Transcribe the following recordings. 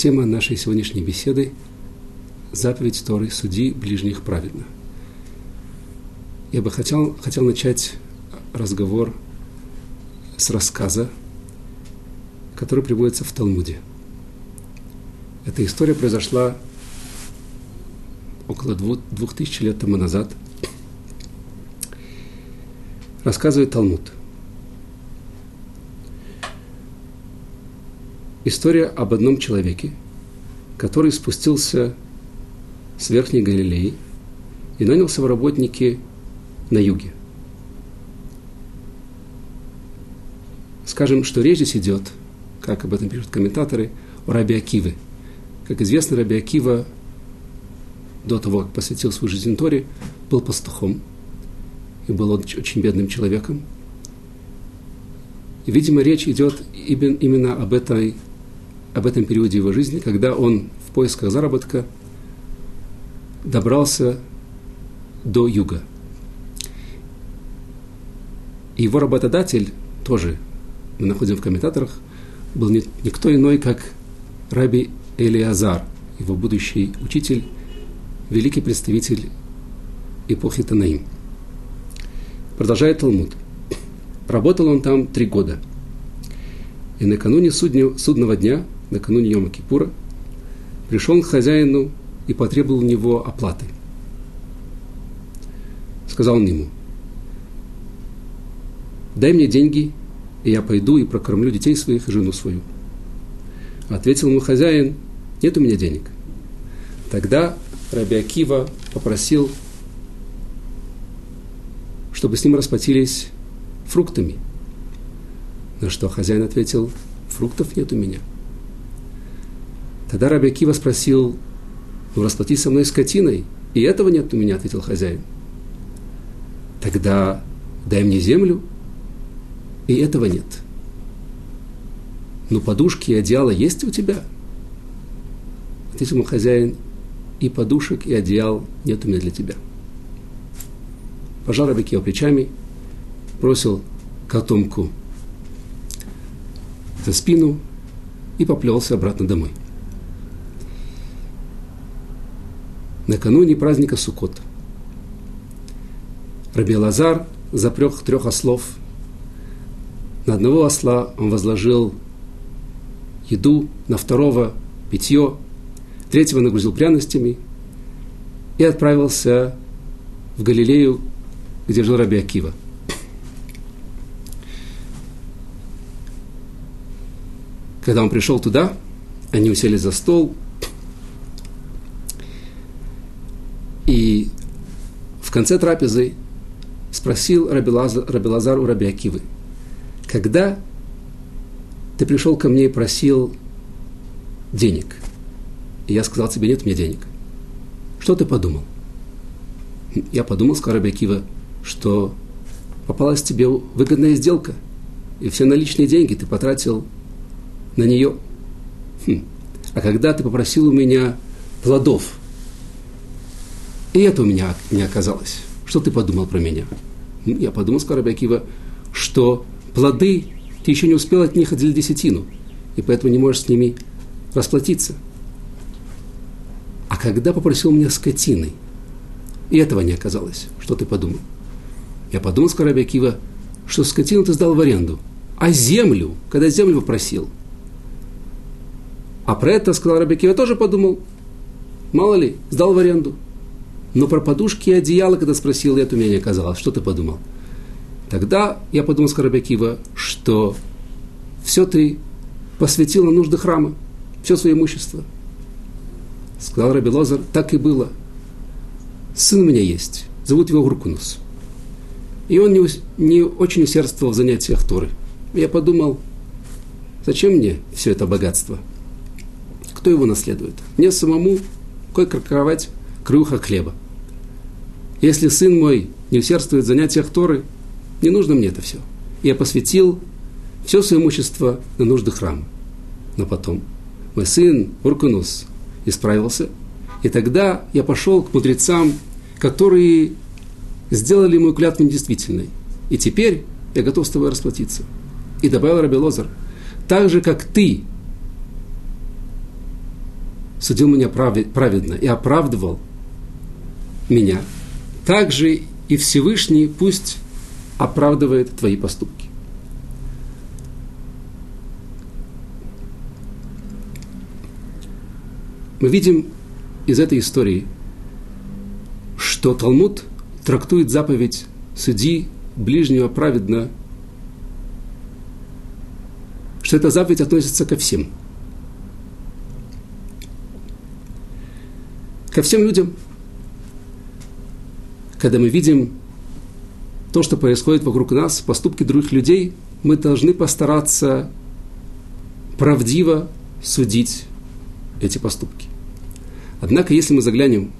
Тема нашей сегодняшней беседы – заповедь Торы «Суди ближних праведно». Я бы хотел, хотел начать разговор с рассказа, который приводится в Талмуде. Эта история произошла около двух, двух тысяч лет тому назад. Рассказывает Талмуд – история об одном человеке, который спустился с Верхней Галилеи и нанялся в работники на юге. Скажем, что речь здесь идет, как об этом пишут комментаторы, о Раби Акиве. Как известно, Раби Акива до того, как посвятил свою жизнь Торе, был пастухом и был очень бедным человеком. И, видимо, речь идет именно об этой об этом периоде его жизни, когда он в поисках заработка добрался до юга. Его работодатель тоже, мы находим в комментаторах, был никто иной, как Раби Элиазар, его будущий учитель, великий представитель эпохи Танаим. Продолжает Талмуд. Работал он там три года. И накануне судня, судного дня – накануне Йома Кипура, пришел к хозяину и потребовал у него оплаты. Сказал он ему, дай мне деньги, и я пойду и прокормлю детей своих и жену свою. Ответил ему хозяин, нет у меня денег. Тогда Раби Акива попросил, чтобы с ним расплатились фруктами. На что хозяин ответил, фруктов нет у меня – Тогда Раби Кива спросил, ну расплатись со мной скотиной. И этого нет у меня, ответил хозяин. Тогда дай мне землю. И этого нет. Ну подушки и одеяло есть у тебя? Ответил ему хозяин, и подушек, и одеял нет у меня для тебя. Пожал Раби Кива плечами, бросил котомку за спину и поплелся обратно домой. Накануне праздника Суккот. Раби Лазар запрек трех ослов. На одного осла он возложил еду, на второго – питье, третьего нагрузил пряностями и отправился в Галилею, где жил Раби Акива. Когда он пришел туда, они усели за стол – И в конце трапезы спросил Рабилазар, Рабилазар у Раби Акивы, когда ты пришел ко мне и просил денег, и я сказал тебе, нет меня денег, что ты подумал? Я подумал, сказал Раби Акива, что попалась тебе выгодная сделка, и все наличные деньги ты потратил на нее. Хм. А когда ты попросил у меня плодов – и это у меня не оказалось. Что ты подумал про меня? Я подумал, сказал Акива, что плоды ты еще не успел от них отделить десятину, и поэтому не можешь с ними расплатиться. А когда попросил меня скотины, и этого не оказалось, что ты подумал? Я подумал, сказал Акива, что скотину ты сдал в аренду, а землю, когда землю попросил. А про это, сказал Рабикива, тоже подумал, мало ли, сдал в аренду – но про подушки и одеяло, когда спросил, это у меня не оказалось. Что ты подумал? Тогда я подумал, Скоробякива, что все ты посвятил на нужды храма, все свое имущество. Сказал Раби Лозар, так и было. Сын у меня есть, зовут его Гуркунус. И он не, не очень усердствовал в занятиях Торы. Я подумал, зачем мне все это богатство? Кто его наследует? Мне самому кое-кровать крюха хлеба. Если сын мой не усердствует в занятиях Торы, не нужно мне это все. Я посвятил все свое имущество на нужды храма. Но потом мой сын Уркунус исправился, и тогда я пошел к мудрецам, которые сделали мою клятву недействительной. И теперь я готов с тобой расплатиться. И добавил добавил Рабелозар, так же, как ты судил меня праведно и оправдывал меня, так же и Всевышний пусть оправдывает твои поступки. Мы видим из этой истории, что Талмуд трактует заповедь «Суди ближнего праведно», что эта заповедь относится ко всем. Ко всем людям. Когда мы видим то, что происходит вокруг нас, поступки других людей, мы должны постараться правдиво судить эти поступки. Однако, если мы заглянем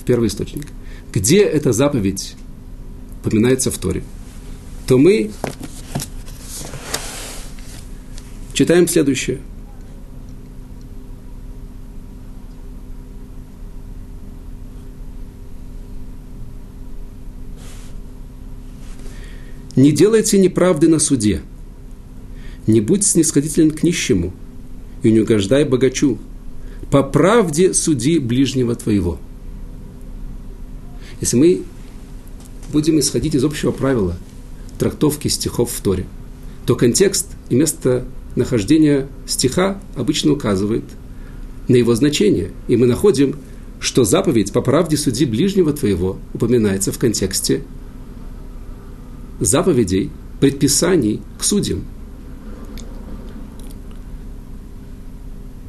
в первый источник, где эта заповедь упоминается в Торе, то мы читаем следующее. Не делайте неправды на суде. Не будь снисходителен к нищему и не угождай богачу, по правде суди ближнего твоего. Если мы будем исходить из общего правила трактовки стихов в Торе, то контекст и место нахождения стиха обычно указывает на его значение. И мы находим, что заповедь «по правде суди ближнего твоего» упоминается в контексте заповедей, предписаний к судьям.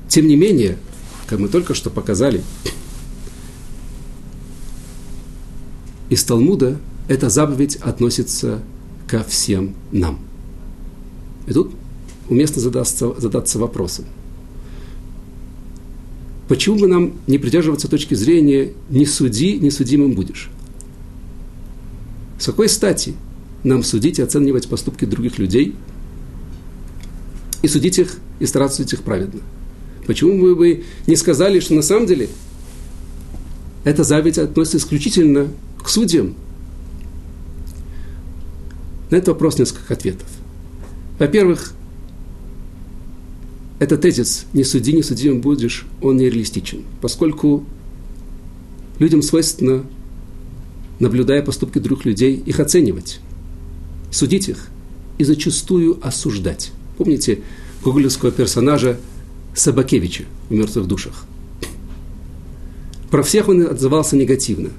Тем не менее, как мы только что показали, из Талмуда эта заповедь относится ко всем нам. И тут уместно задаться, задаться вопросом. Почему бы нам не придерживаться точки зрения «не суди, не судимым будешь»? С какой стати нам судить и оценивать поступки других людей и судить их и стараться судить их праведно? Почему вы бы не сказали, что на самом деле эта заповедь относится исключительно к судьям? На этот вопрос несколько ответов. Во-первых, этот тезис «не суди, не судим будешь», он нереалистичен, поскольку людям свойственно, наблюдая поступки других людей, их оценивать, судить их и зачастую осуждать. Помните гоголевского персонажа Собакевича в «Мертвых душах». Про всех он отзывался негативно.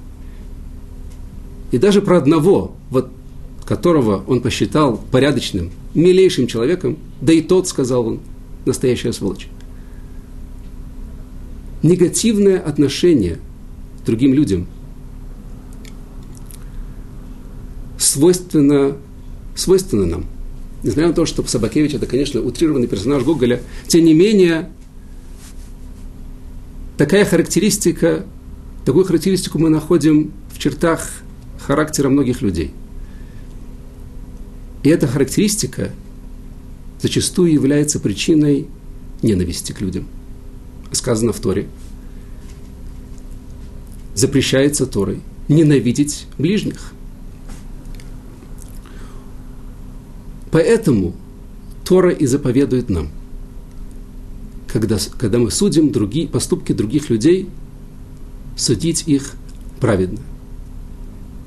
И даже про одного, вот, которого он посчитал порядочным, милейшим человеком, да и тот, сказал он, настоящая сволочь. Негативное отношение к другим людям свойственно, свойственно нам – Несмотря на то, что Собакевич это, конечно, утрированный персонаж Гоголя, тем не менее, такая характеристика, такую характеристику мы находим в чертах характера многих людей. И эта характеристика зачастую является причиной ненависти к людям. Сказано в Торе. Запрещается Торой ненавидеть ближних – Поэтому Тора и заповедует нам, когда, когда мы судим другие, поступки других людей, судить их праведно.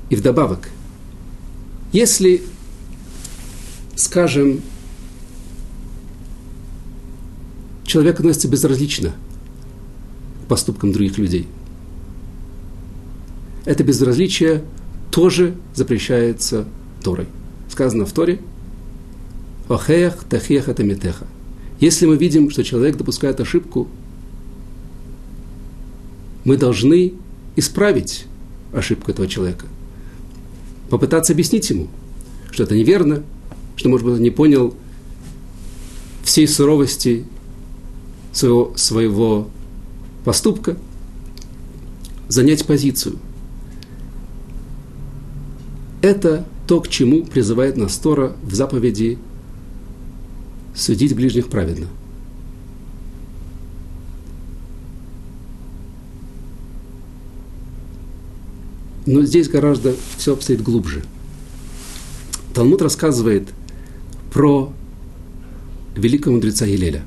И вдобавок, если, скажем, человек относится безразлично к поступкам других людей, это безразличие тоже запрещается Торой. Сказано в Торе – Охеях это метеха. Если мы видим, что человек допускает ошибку, мы должны исправить ошибку этого человека. Попытаться объяснить ему, что это неверно, что, может быть, он не понял всей суровости своего, своего поступка, занять позицию. Это то, к чему призывает нас Тора в заповеди судить ближних праведно. Но здесь гораздо все обстоит глубже. Талмуд рассказывает про великого мудреца Елеля.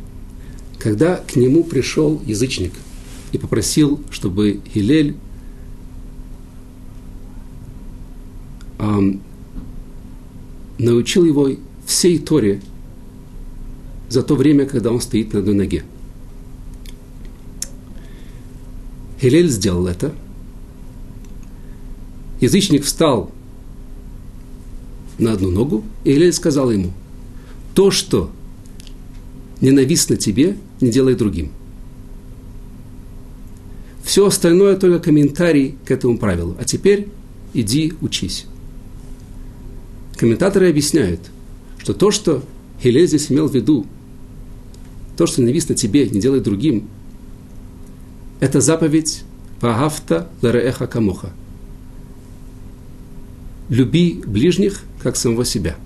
Когда к нему пришел язычник и попросил, чтобы Хилель эм, научил его всей Торе за то время, когда он стоит на одной ноге. Хилель сделал это. Язычник встал на одну ногу, и Хилель сказал ему, то, что ненавистно тебе, не делай другим. Все остальное только комментарий к этому правилу. А теперь иди учись. Комментаторы объясняют, что то, что Хилель здесь имел в виду, то, что ненавистно тебе, не делай другим, это заповедь Вагафта Лареэха Камоха. Люби ближних, как самого себя.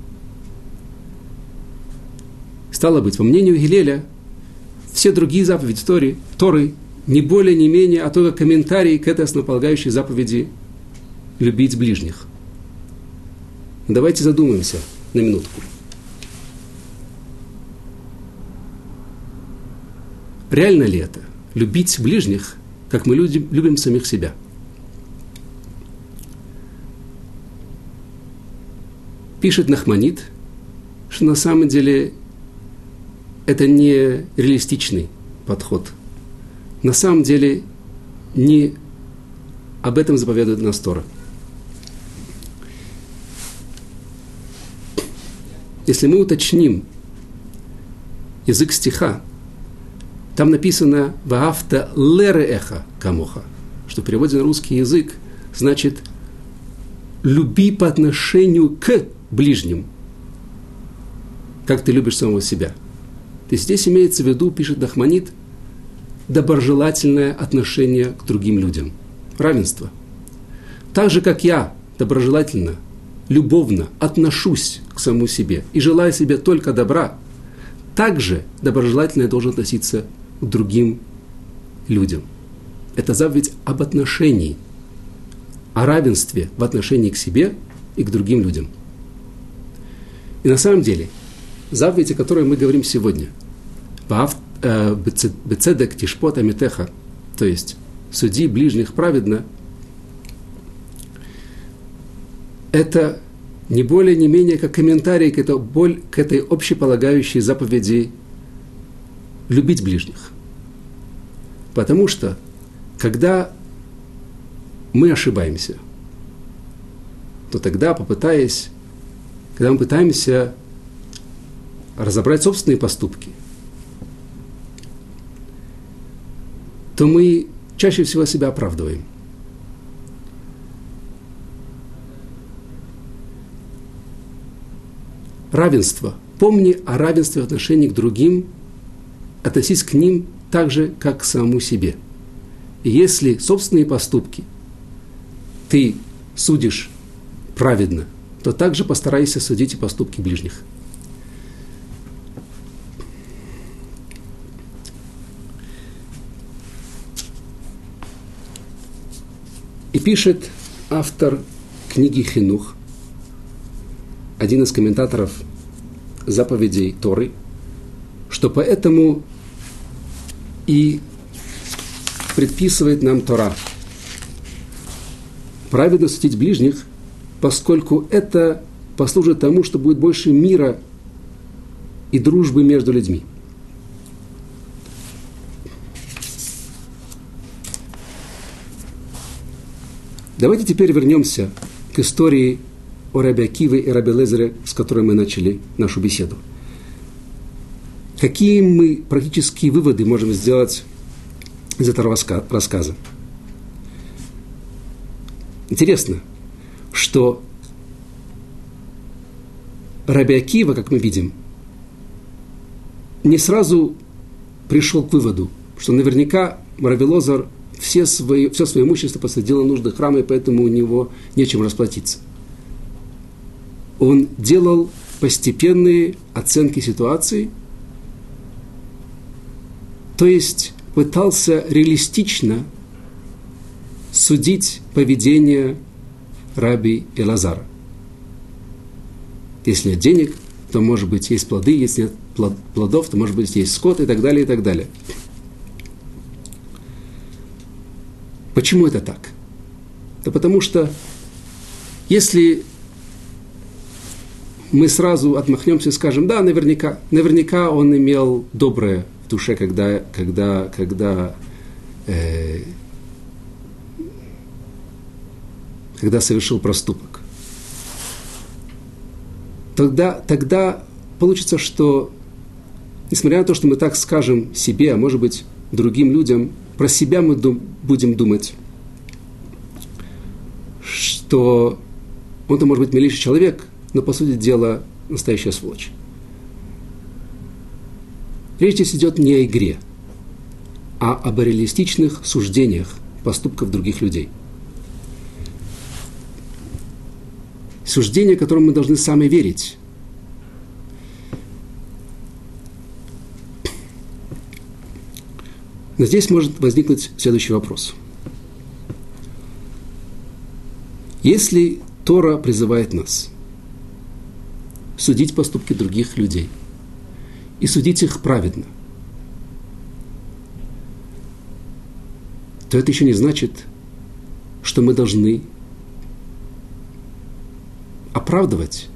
Стало быть, по мнению Гилеля, все другие заповеди Торы, Торы не более, не менее, а только комментарии к этой основополагающей заповеди любить ближних. Давайте задумаемся на минутку. Реально ли это? Любить ближних, как мы люди, любим самих себя. Пишет Нахманит, что на самом деле это не реалистичный подход. На самом деле не об этом заповедует нас Тора. Если мы уточним язык стиха, там написано «Ваавта лереэха камоха», что в переводе на русский язык значит «люби по отношению к ближним, как ты любишь самого себя». То есть здесь имеется в виду, пишет Дахманит, доброжелательное отношение к другим людям, равенство. Так же, как я доброжелательно, любовно отношусь к самому себе и желаю себе только добра, также доброжелательно я должен относиться другим людям. Это заповедь об отношении, о равенстве в отношении к себе и к другим людям. И на самом деле, заповедь, о которой мы говорим сегодня, э, бецедек тишпот амитеха, то есть суди ближних праведно, это не более, не менее, как комментарий к этой, к этой общеполагающей заповеди любить ближних. Потому что, когда мы ошибаемся, то тогда, попытаясь, когда мы пытаемся разобрать собственные поступки, то мы чаще всего себя оправдываем. Равенство. Помни о равенстве в отношении к другим – относись к ним так же, как к самому себе. Если собственные поступки ты судишь праведно, то также постарайся судить и поступки ближних. И пишет автор книги Хинух, один из комментаторов заповедей Торы, что поэтому и предписывает нам Тора. Праведно судить ближних, поскольку это послужит тому, что будет больше мира и дружбы между людьми. Давайте теперь вернемся к истории о Раби Акиве и Раби Лезере, с которой мы начали нашу беседу – Какие мы практические выводы можем сделать из этого рассказа? Интересно, что Раби Акива, как мы видим, не сразу пришел к выводу, что наверняка Равилозар все, свои, все свое имущество посадил нужды храма, и поэтому у него нечем расплатиться. Он делал постепенные оценки ситуации – то есть пытался реалистично судить поведение раби Элазара. Если нет денег, то, может быть, есть плоды, если нет плодов, то, может быть, есть скот и так далее, и так далее. Почему это так? Да потому что если мы сразу отмахнемся и скажем, да, наверняка, наверняка он имел доброе душе, когда, когда, когда, э, когда совершил проступок. Тогда, тогда получится, что, несмотря на то, что мы так скажем себе, а может быть другим людям, про себя мы дум, будем думать, что он-то может быть милейший человек, но по сути дела настоящая сволочь. Речь здесь идет не о игре, а об реалистичных суждениях поступков других людей. Суждения, которым мы должны сами верить. Но здесь может возникнуть следующий вопрос. Если Тора призывает нас судить поступки других людей и судить их праведно, то это еще не значит, что мы должны оправдывать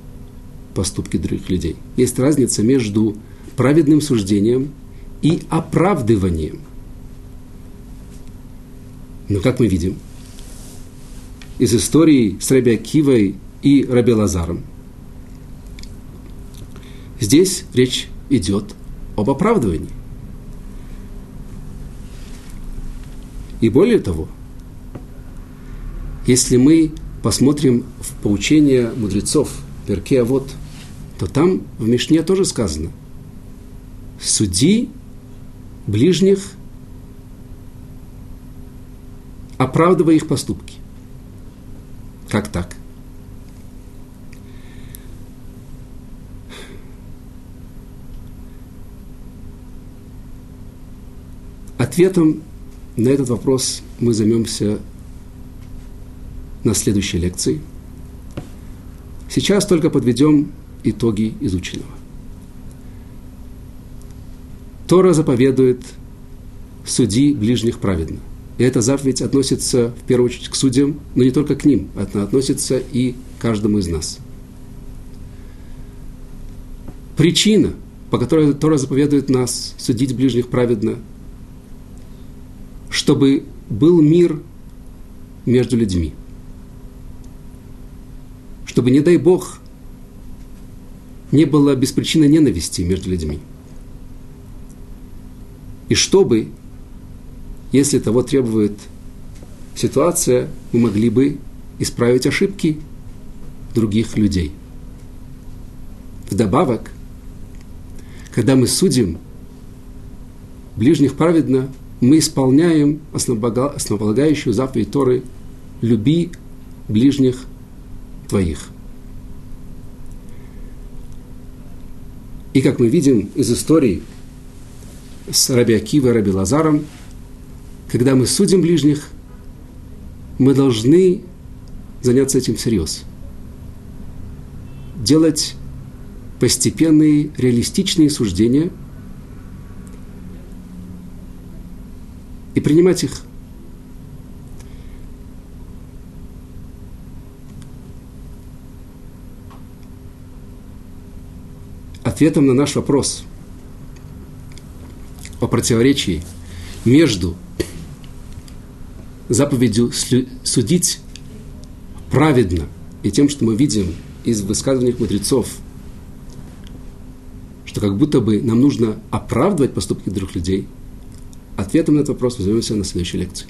поступки других людей. Есть разница между праведным суждением и оправдыванием – но как мы видим из истории с Раби Акивой и Раби Лазаром, здесь речь идет об оправдывании. И более того, если мы посмотрим в поучение мудрецов Перке вот, то там в Мишне тоже сказано «Суди ближних оправдывая их поступки. Как так? Ответом на этот вопрос мы займемся на следующей лекции. Сейчас только подведем итоги изученного. Тора заповедует суди ближних праведно – и эта заповедь относится в первую очередь к судьям, но не только к ним, она относится и к каждому из нас. Причина, по которой Тора заповедует нас судить ближних праведно, чтобы был мир между людьми. Чтобы, не дай Бог, не было без причины ненависти между людьми. И чтобы если того требует ситуация, мы могли бы исправить ошибки других людей. Вдобавок, когда мы судим ближних праведно, мы исполняем основополагающую заповедь Торы «люби ближних твоих». И как мы видим из истории с Раби Акива и Раби Лазаром, когда мы судим ближних, мы должны заняться этим всерьез. Делать постепенные, реалистичные суждения и принимать их. Ответом на наш вопрос о противоречии между заповедью судить праведно и тем, что мы видим из высказываний мудрецов, что как будто бы нам нужно оправдывать поступки других людей, ответом на этот вопрос мы займемся на следующей лекции.